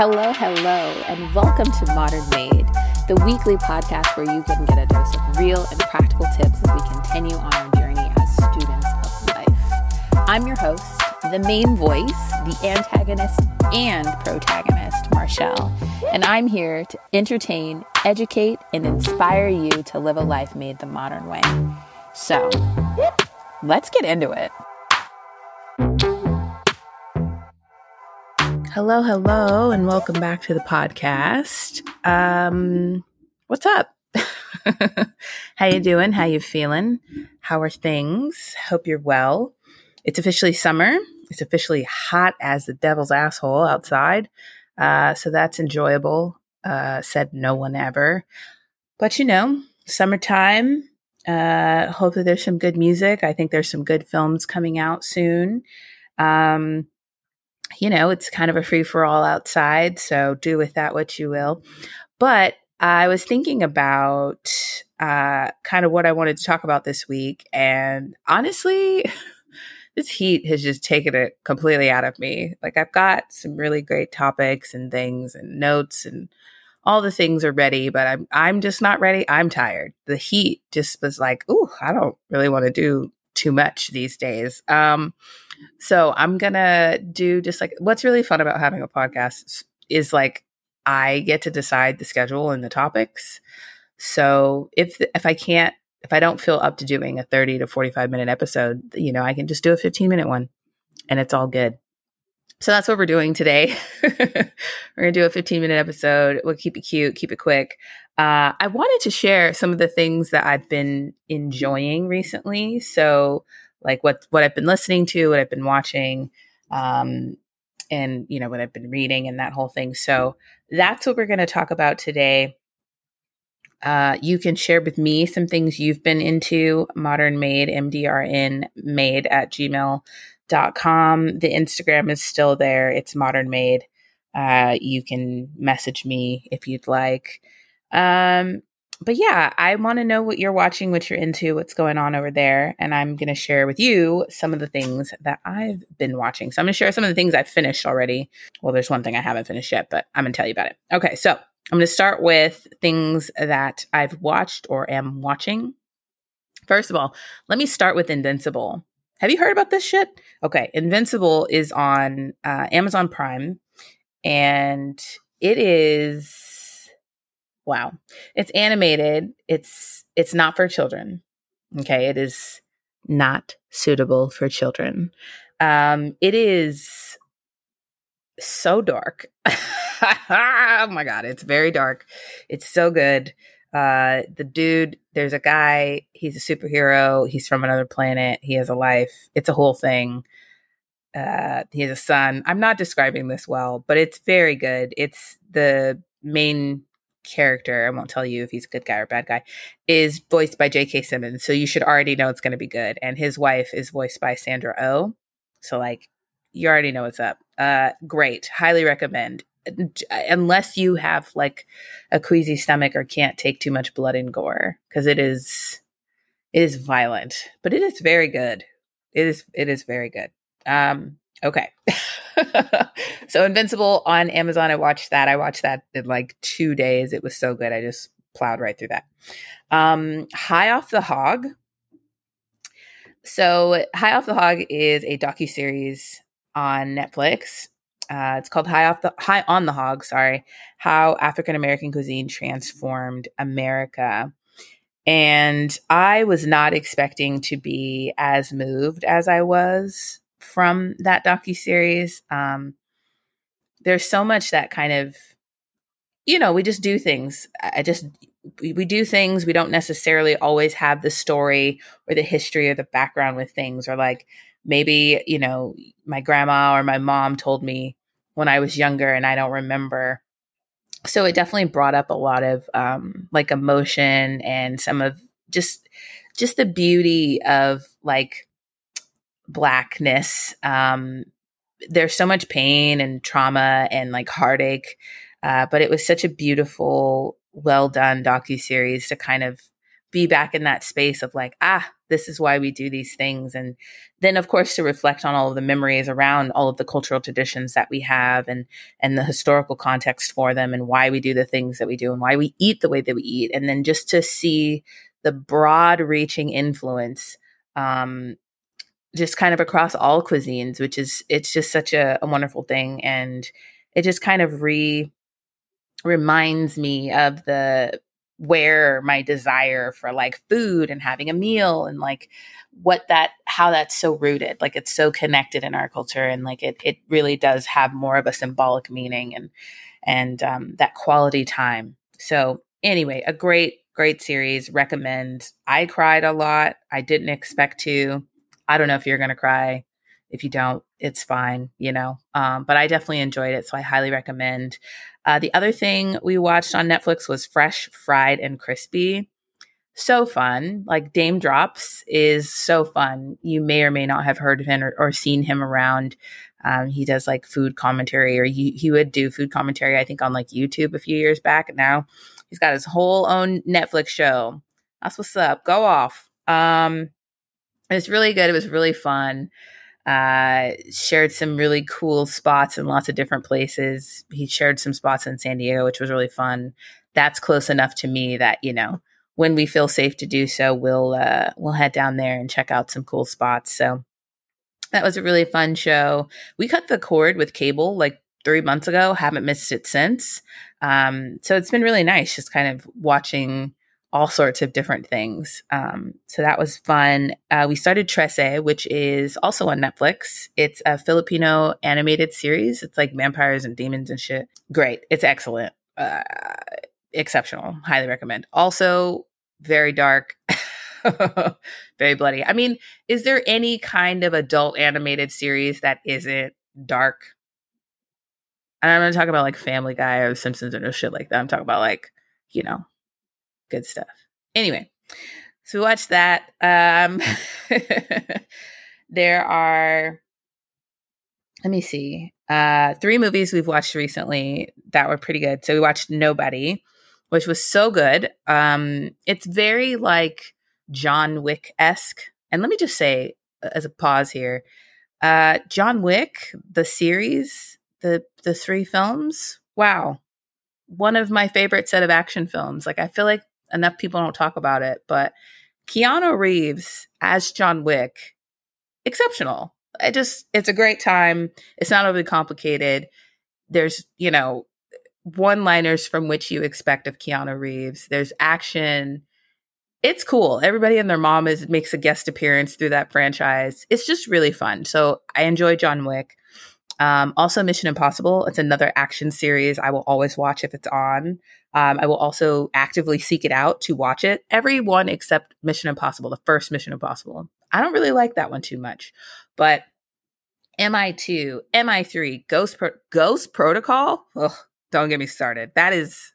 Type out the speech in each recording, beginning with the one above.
Hello, hello, and welcome to Modern Made, the weekly podcast where you can get a dose of real and practical tips as we continue on our journey as students of life. I'm your host, the main voice, the antagonist and protagonist, Marshall, and I'm here to entertain, educate, and inspire you to live a life made the modern way. So, let's get into it. Hello, hello, and welcome back to the podcast. Um, what's up? How you doing? How you feeling? How are things? Hope you're well. It's officially summer. It's officially hot as the devil's asshole outside. Uh, so that's enjoyable. Uh, said no one ever. But you know, summertime. Uh, hopefully there's some good music. I think there's some good films coming out soon. Um, you know, it's kind of a free for all outside. So do with that what you will. But I was thinking about uh, kind of what I wanted to talk about this week. And honestly, this heat has just taken it completely out of me. Like, I've got some really great topics and things and notes and all the things are ready, but I'm I'm just not ready. I'm tired. The heat just was like, ooh, I don't really want to do too much these days. Um, so I'm gonna do just like what's really fun about having a podcast is like I get to decide the schedule and the topics. So if if I can't if I don't feel up to doing a 30 to 45 minute episode, you know, I can just do a 15 minute one and it's all good. So that's what we're doing today. we're going to do a 15 minute episode. We'll keep it cute, keep it quick. Uh, I wanted to share some of the things that I've been enjoying recently. So like what what I've been listening to, what I've been watching, um, and you know what I've been reading and that whole thing. So that's what we're going to talk about today. Uh, you can share with me some things you've been into modern made mdrn made at gmail.com the instagram is still there it's modern made uh, you can message me if you'd like um, but yeah, I want to know what you're watching, what you're into, what's going on over there. And I'm going to share with you some of the things that I've been watching. So I'm going to share some of the things I've finished already. Well, there's one thing I haven't finished yet, but I'm going to tell you about it. Okay. So I'm going to start with things that I've watched or am watching. First of all, let me start with Invincible. Have you heard about this shit? Okay. Invincible is on uh, Amazon Prime and it is wow. It's animated. It's it's not for children. Okay, it is not suitable for children. Um it is so dark. oh my god, it's very dark. It's so good. Uh the dude, there's a guy, he's a superhero, he's from another planet, he has a life. It's a whole thing. Uh he has a son. I'm not describing this well, but it's very good. It's the main character, I won't tell you if he's a good guy or bad guy, is voiced by J.K. Simmons. So you should already know it's going to be good. And his wife is voiced by Sandra O. Oh. So, like, you already know what's up. Uh, great. Highly recommend. Unless you have like a queasy stomach or can't take too much blood and gore, because it is it is violent, but it is very good. It is it is very good. Um, okay. so Invincible on Amazon. I watched that. I watched that in like two days. It was so good. I just plowed right through that. Um, High Off the Hog. So High Off the Hog is a docu series on Netflix. Uh, it's called High Off the High on the Hog. Sorry, how African American cuisine transformed America. And I was not expecting to be as moved as I was from that docu series. Um, there's so much that kind of, you know, we just do things. I just we, we do things. We don't necessarily always have the story or the history or the background with things, or like maybe you know my grandma or my mom told me when I was younger and I don't remember. So it definitely brought up a lot of um, like emotion and some of just just the beauty of like blackness. Um, there's so much pain and trauma and like heartache, uh, but it was such a beautiful, well done docu series to kind of be back in that space of like, ah, this is why we do these things. And then, of course, to reflect on all of the memories around all of the cultural traditions that we have and, and the historical context for them and why we do the things that we do and why we eat the way that we eat. And then just to see the broad reaching influence, um, just kind of across all cuisines, which is, it's just such a, a wonderful thing. And it just kind of re, reminds me of the where my desire for like food and having a meal and like what that how that's so rooted like it's so connected in our culture and like it it really does have more of a symbolic meaning and and um, that quality time. So anyway a great great series recommend. I cried a lot. I didn't expect to i don't know if you're gonna cry if you don't it's fine you know um, but i definitely enjoyed it so i highly recommend uh, the other thing we watched on Netflix was Fresh, Fried, and Crispy. So fun. Like Daym Drops is so fun. You may or may not have heard of him or, or seen him around. Um, he does like food commentary, or he, he would do food commentary, I think, on like YouTube a few years back. Now he's got his whole own Netflix show. That's what's up. Go off. Um, it's really good. It was really fun uh, shared some really cool spots in lots of different places. He shared some spots in San Diego, which was really fun. That's close enough to me that you know when we feel safe to do so, we'll uh, we'll head down there and check out some cool spots. So that was a really fun show. We cut the cord with cable like three months ago. Haven't missed it since. Um, so it's been really nice just kind of watching all sorts of different things. Um, so that was fun. Uh, we started Trese, which is also on Netflix. It's a Filipino animated series. It's like vampires and demons and shit. Great. It's excellent. Uh, exceptional. Highly recommend. Also, very dark. very bloody. I mean, is there any kind of adult animated series that isn't dark? And I'm not talking about like Family Guy or Simpsons or no shit like that. I'm talking about like, you know, good stuff. Anyway, so we watched that. Um, there are, let me see, uh, three movies we've watched recently that were pretty good. So we watched Nobody, which was so good. Um, it's very like John Wick esque. And let me just say, as a pause here, uh, John Wick, the series, the the three films, wow, one of my favorite set of action films. Like I feel like enough people don't talk about it, but Keanu Reeves as John Wick, exceptional. It just, it's a great time. It's not overly complicated. There's, you know, one liners from which you expect of Keanu Reeves. There's action. It's cool. Everybody and their mom is makes a guest appearance through that franchise. It's just really fun. So I enjoy John Wick. Um, also, Mission Impossible. It's another action series I will always watch if it's on. Um, I will also actively seek it out to watch it. Every one except Mission Impossible, the first Mission Impossible. I don't really like that one too much, but MI2, MI3, Ghost Pro- Ghost Protocol. Ugh, don't get me started. That is,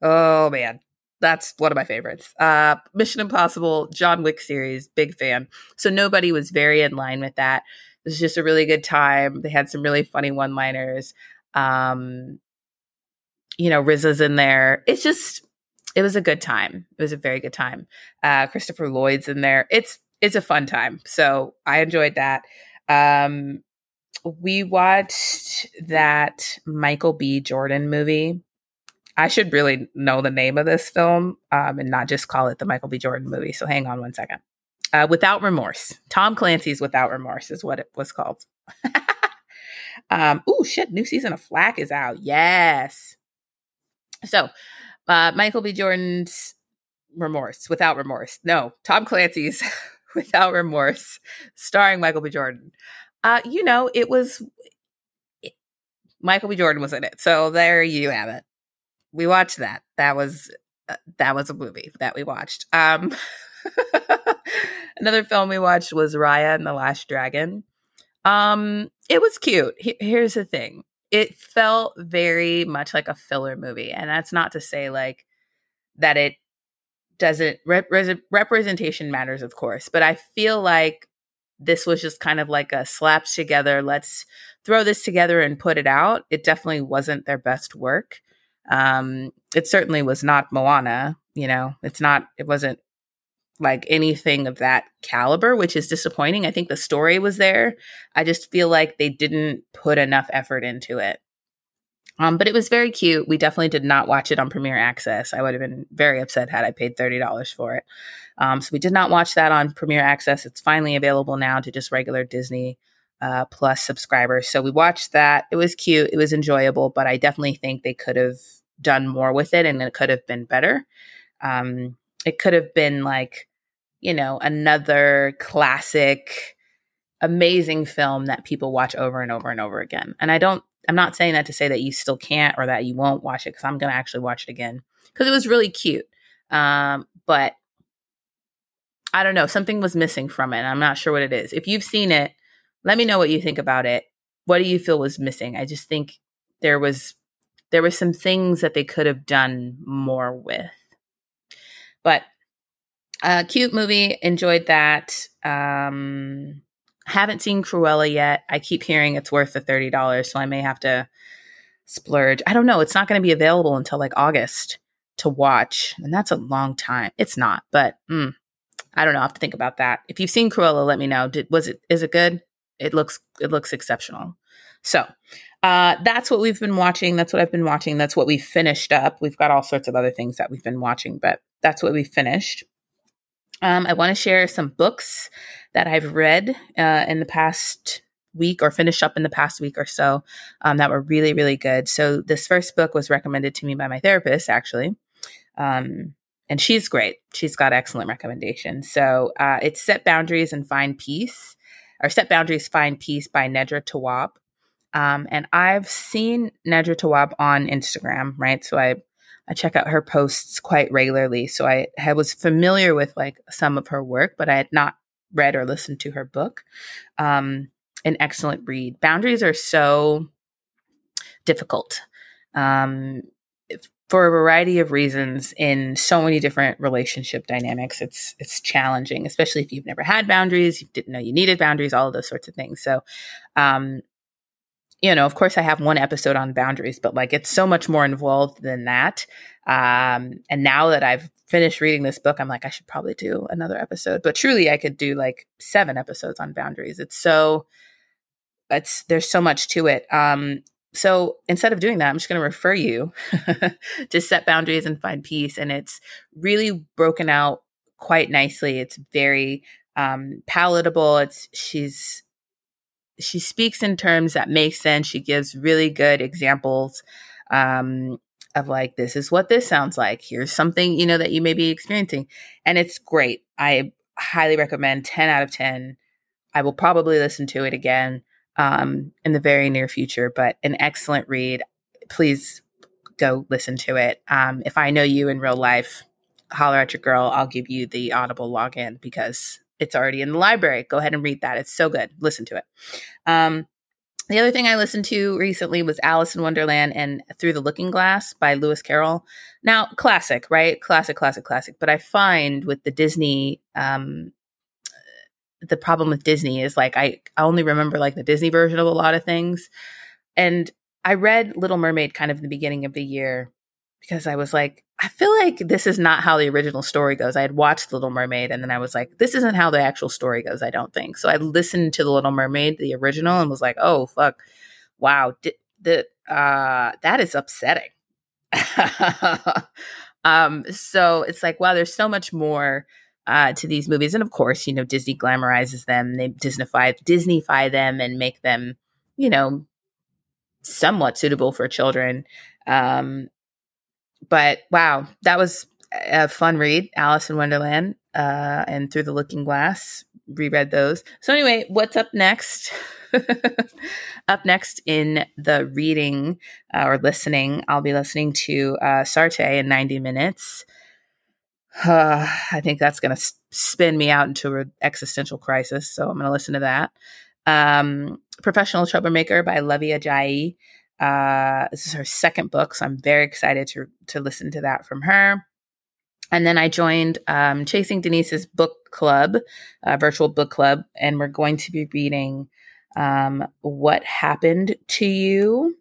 oh man, that's one of my favorites. Uh, Mission Impossible, John Wick series, big fan. So nobody was very in line with that. It was just a really good time. They had some really funny one liners. Um, you know, RZA's in there. It's just, it was a good time. It was a very good time. Uh, Christopher Lloyd's in there. It's, it's a fun time. So I enjoyed that. Um, we watched that Michael B. Jordan movie. I should really know the name of this film um, and not just call it the Michael B. Jordan movie. So hang on one second. Uh, Without Remorse. Tom Clancy's Without Remorse is what it was called. um, oh shit! New season of Flack is out. Yes. So, uh, Michael B. Jordan's Remorse, Without Remorse. No, Tom Clancy's Without Remorse, starring Michael B. Jordan. Uh, you know, it was it, Michael B. Jordan was in it, so there you have it. We watched that. That was uh, that was a movie that we watched. Um, Another film we watched was Raya and the Last Dragon. Um, it was cute. here's the thing. It felt very much like a filler movie, and that's not to say like that it doesn't rep- representation matters, of course, but I feel like this was just kind of like a slaps together. Let's throw this together and put it out. It definitely wasn't their best work. Um, it certainly was not Moana. You know, it's not. It wasn't like anything of that caliber, which is disappointing. I think the story was there. I just feel like they didn't put enough effort into it. Um, but it was very cute. We definitely did not watch it on Premiere Access. I would have been very upset had I paid $30 for it. Um, so we did not watch that on Premiere Access. It's finally available now to just regular Disney uh, Plus subscribers. So we watched that. It was cute. It was enjoyable, but I definitely think they could have done more with it and it could have been better. Um, it could have been like, you know, another classic, amazing film that people watch over and over and over again. And I don't I'm not saying that to say that you still can't or that you won't watch it because I'm going to actually watch it again because it was really cute. Um, but I don't know, something was missing from it. I'm not sure what it is. If you've seen it, let me know what you think about it. What do you feel was missing? I just think there was there were some things that they could have done more with. But uh cute movie, enjoyed that. Um haven't seen Cruella yet. I keep hearing it's worth the $30, so I may have to splurge. I don't know. It's not going to be available until like August to watch, and that's a long time. It's not, but mm, I don't know. I have to think about that. If you've seen Cruella, let me know. Did was it is it good? It looks it looks exceptional. So uh, that's what we've been watching. That's what I've been watching. That's what we finished up. We've got all sorts of other things that we've been watching, but that's what we finished. Um, I want to share some books that I've read uh, in the past week or finished up in the past week or so um, that were really, really good. So, this first book was recommended to me by my therapist, actually. Um, and she's great. She's got excellent recommendations. So, uh, it's Set Boundaries and Find Peace, or Set Boundaries, Find Peace by Nedra Tawwab. Um, and I've seen Nedra Tawwab on Instagram, right? So, I I check out her posts quite regularly. So I, I was familiar with like some of her work, but I had not read or listened to her book. Um, an excellent read. Boundaries are so difficult um, for a variety of reasons in so many different relationship dynamics. It's it's challenging, especially if you've never had boundaries, you didn't know you needed boundaries, all of those sorts of things. So, um, you know, of course, I have one episode on boundaries, but like it's so much more involved than that. Um, and now that I've finished reading this book, I'm like, I should probably do another episode. But truly, I could do like seven episodes on boundaries. It's so, it's there's so much to it. Um, so instead of doing that, I'm just going to refer you to set boundaries and find peace. And it's really broken out quite nicely. It's very um, palatable. It's she's she speaks in terms that make sense. She gives really good examples um, of like, this is what this sounds like. Here's something, you know, that you may be experiencing. And it's great. I highly recommend 10 out of 10. I will probably listen to it again um, in the very near future, but an excellent read. Please go listen to it. Um, if I know you in real life, holler at your girl. I'll give you the Audible login because it's already in the library. Go ahead and read that. It's so good. Listen to it. Um, the other thing I listened to recently was Alice in Wonderland and Through the Looking Glass by Lewis Carroll. Now, classic, right? Classic, classic, classic. But I find with the Disney, um, the problem with Disney is like I, I only remember like the Disney version of a lot of things. And I read Little Mermaid kind of in the beginning of the year because I was like, I feel like this is not how the original story goes. I had watched Little Mermaid and then I was like, this isn't how the actual story goes, I don't think. So I listened to The Little Mermaid, the original, and was like, oh, fuck. Wow. uh, that is upsetting. um, so it's like, wow, there's so much more uh, to these movies. And of course, you know, Disney glamorizes them, they Disneyfy, Disneyfy them and make them, you know, somewhat suitable for children. Um, but wow, that was a fun read. Alice in Wonderland uh, and Through the Looking Glass. Reread those. So anyway, what's up next? up next in the reading uh, or listening, I'll be listening to uh, Sartre in 90 minutes. Uh, I think that's going to spin me out into an existential crisis. So I'm going to listen to that. Um, Professional Troublemaker by Luvvie Ajayi. Uh, this is her second book, so I'm very excited to to listen to that from her. And then I joined um, Chasing Denise's book club, uh, virtual book club, and we're going to be reading um, "What Happened to You."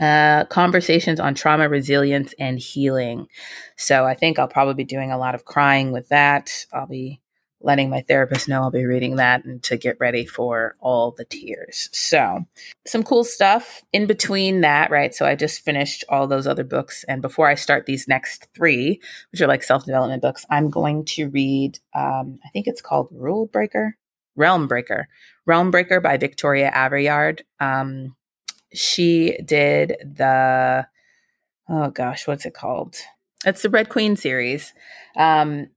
uh, conversations on trauma resilience and healing. So I think I'll probably be doing a lot of crying with that. I'll be letting my therapist know I'll be reading that and to get ready for all the tears. So, some cool stuff in between that, right? So, I just finished all those other books. And before I start these next three, which are like self development books, I'm going to read, um, I think it's called Rule Breaker, Realm Breaker, Realm Breaker by Victoria Aveyard. Um, she did the, oh gosh, what's it called? It's the Red Queen series. Um,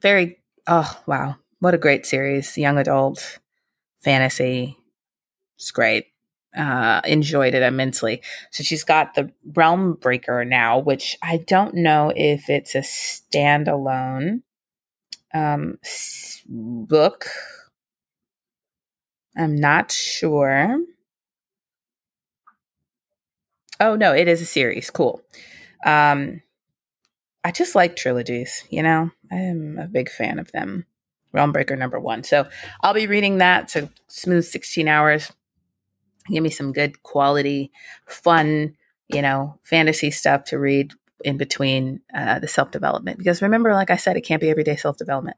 very oh wow, what a great series! Young adult fantasy. It's great. Uh, enjoyed it immensely. So she's got the Realm Breaker now, which I don't know if it's a standalone um, book. I'm not sure. Oh no, it is a series. Cool. Um, I just like trilogies, you know? I'm a big fan of them. Realmbreaker number one. So I'll be reading that. So smooth 16 hours. Give me some good quality, fun, you know, fantasy stuff to read in between uh, the self development. Because remember, like I said, it can't be everyday self development.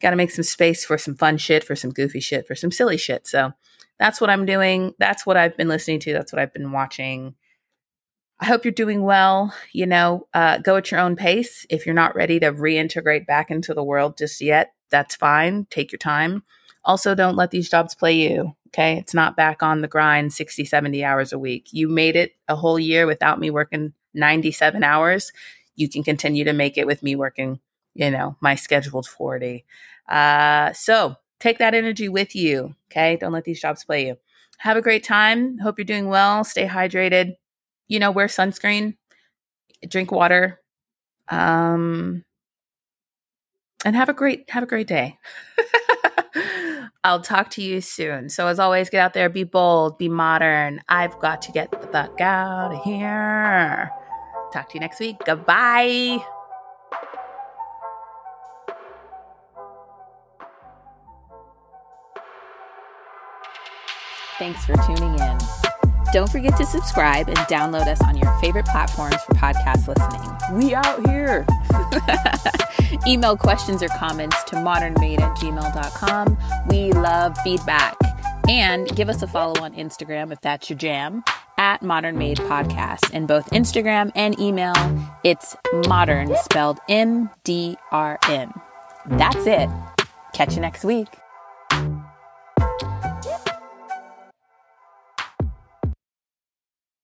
Got to make some space for some fun shit, for some goofy shit, for some silly shit. So that's what I'm doing. That's what I've been listening to. That's what I've been watching. I hope you're doing well. You know, uh, go at your own pace. If you're not ready to reintegrate back into the world just yet, that's fine. Take your time. Also, don't let these jobs play you. Okay. It's not back on the grind 60, 70 hours a week. You made it a whole year without me working 97 hours. You can continue to make it with me working, you know, my scheduled 40. Uh, so take that energy with you. Okay. Don't let these jobs play you. Have a great time. Hope you're doing well. Stay hydrated you know, wear sunscreen, drink water, um, and have a great have a great day. I'll talk to you soon. So as always, get out there, be bold, be modern. I've got to get the fuck out of here. Talk to you next week. Goodbye. Thanks for tuning in. Don't forget to subscribe and download us on your favorite platforms for podcast listening. We out here. Email questions or comments to modernmade at gmail.com. We love feedback. And give us a follow on Instagram if that's your jam at Modern Made Podcast. In both Instagram and email, it's modern spelled M D R N. That's it. Catch you next week.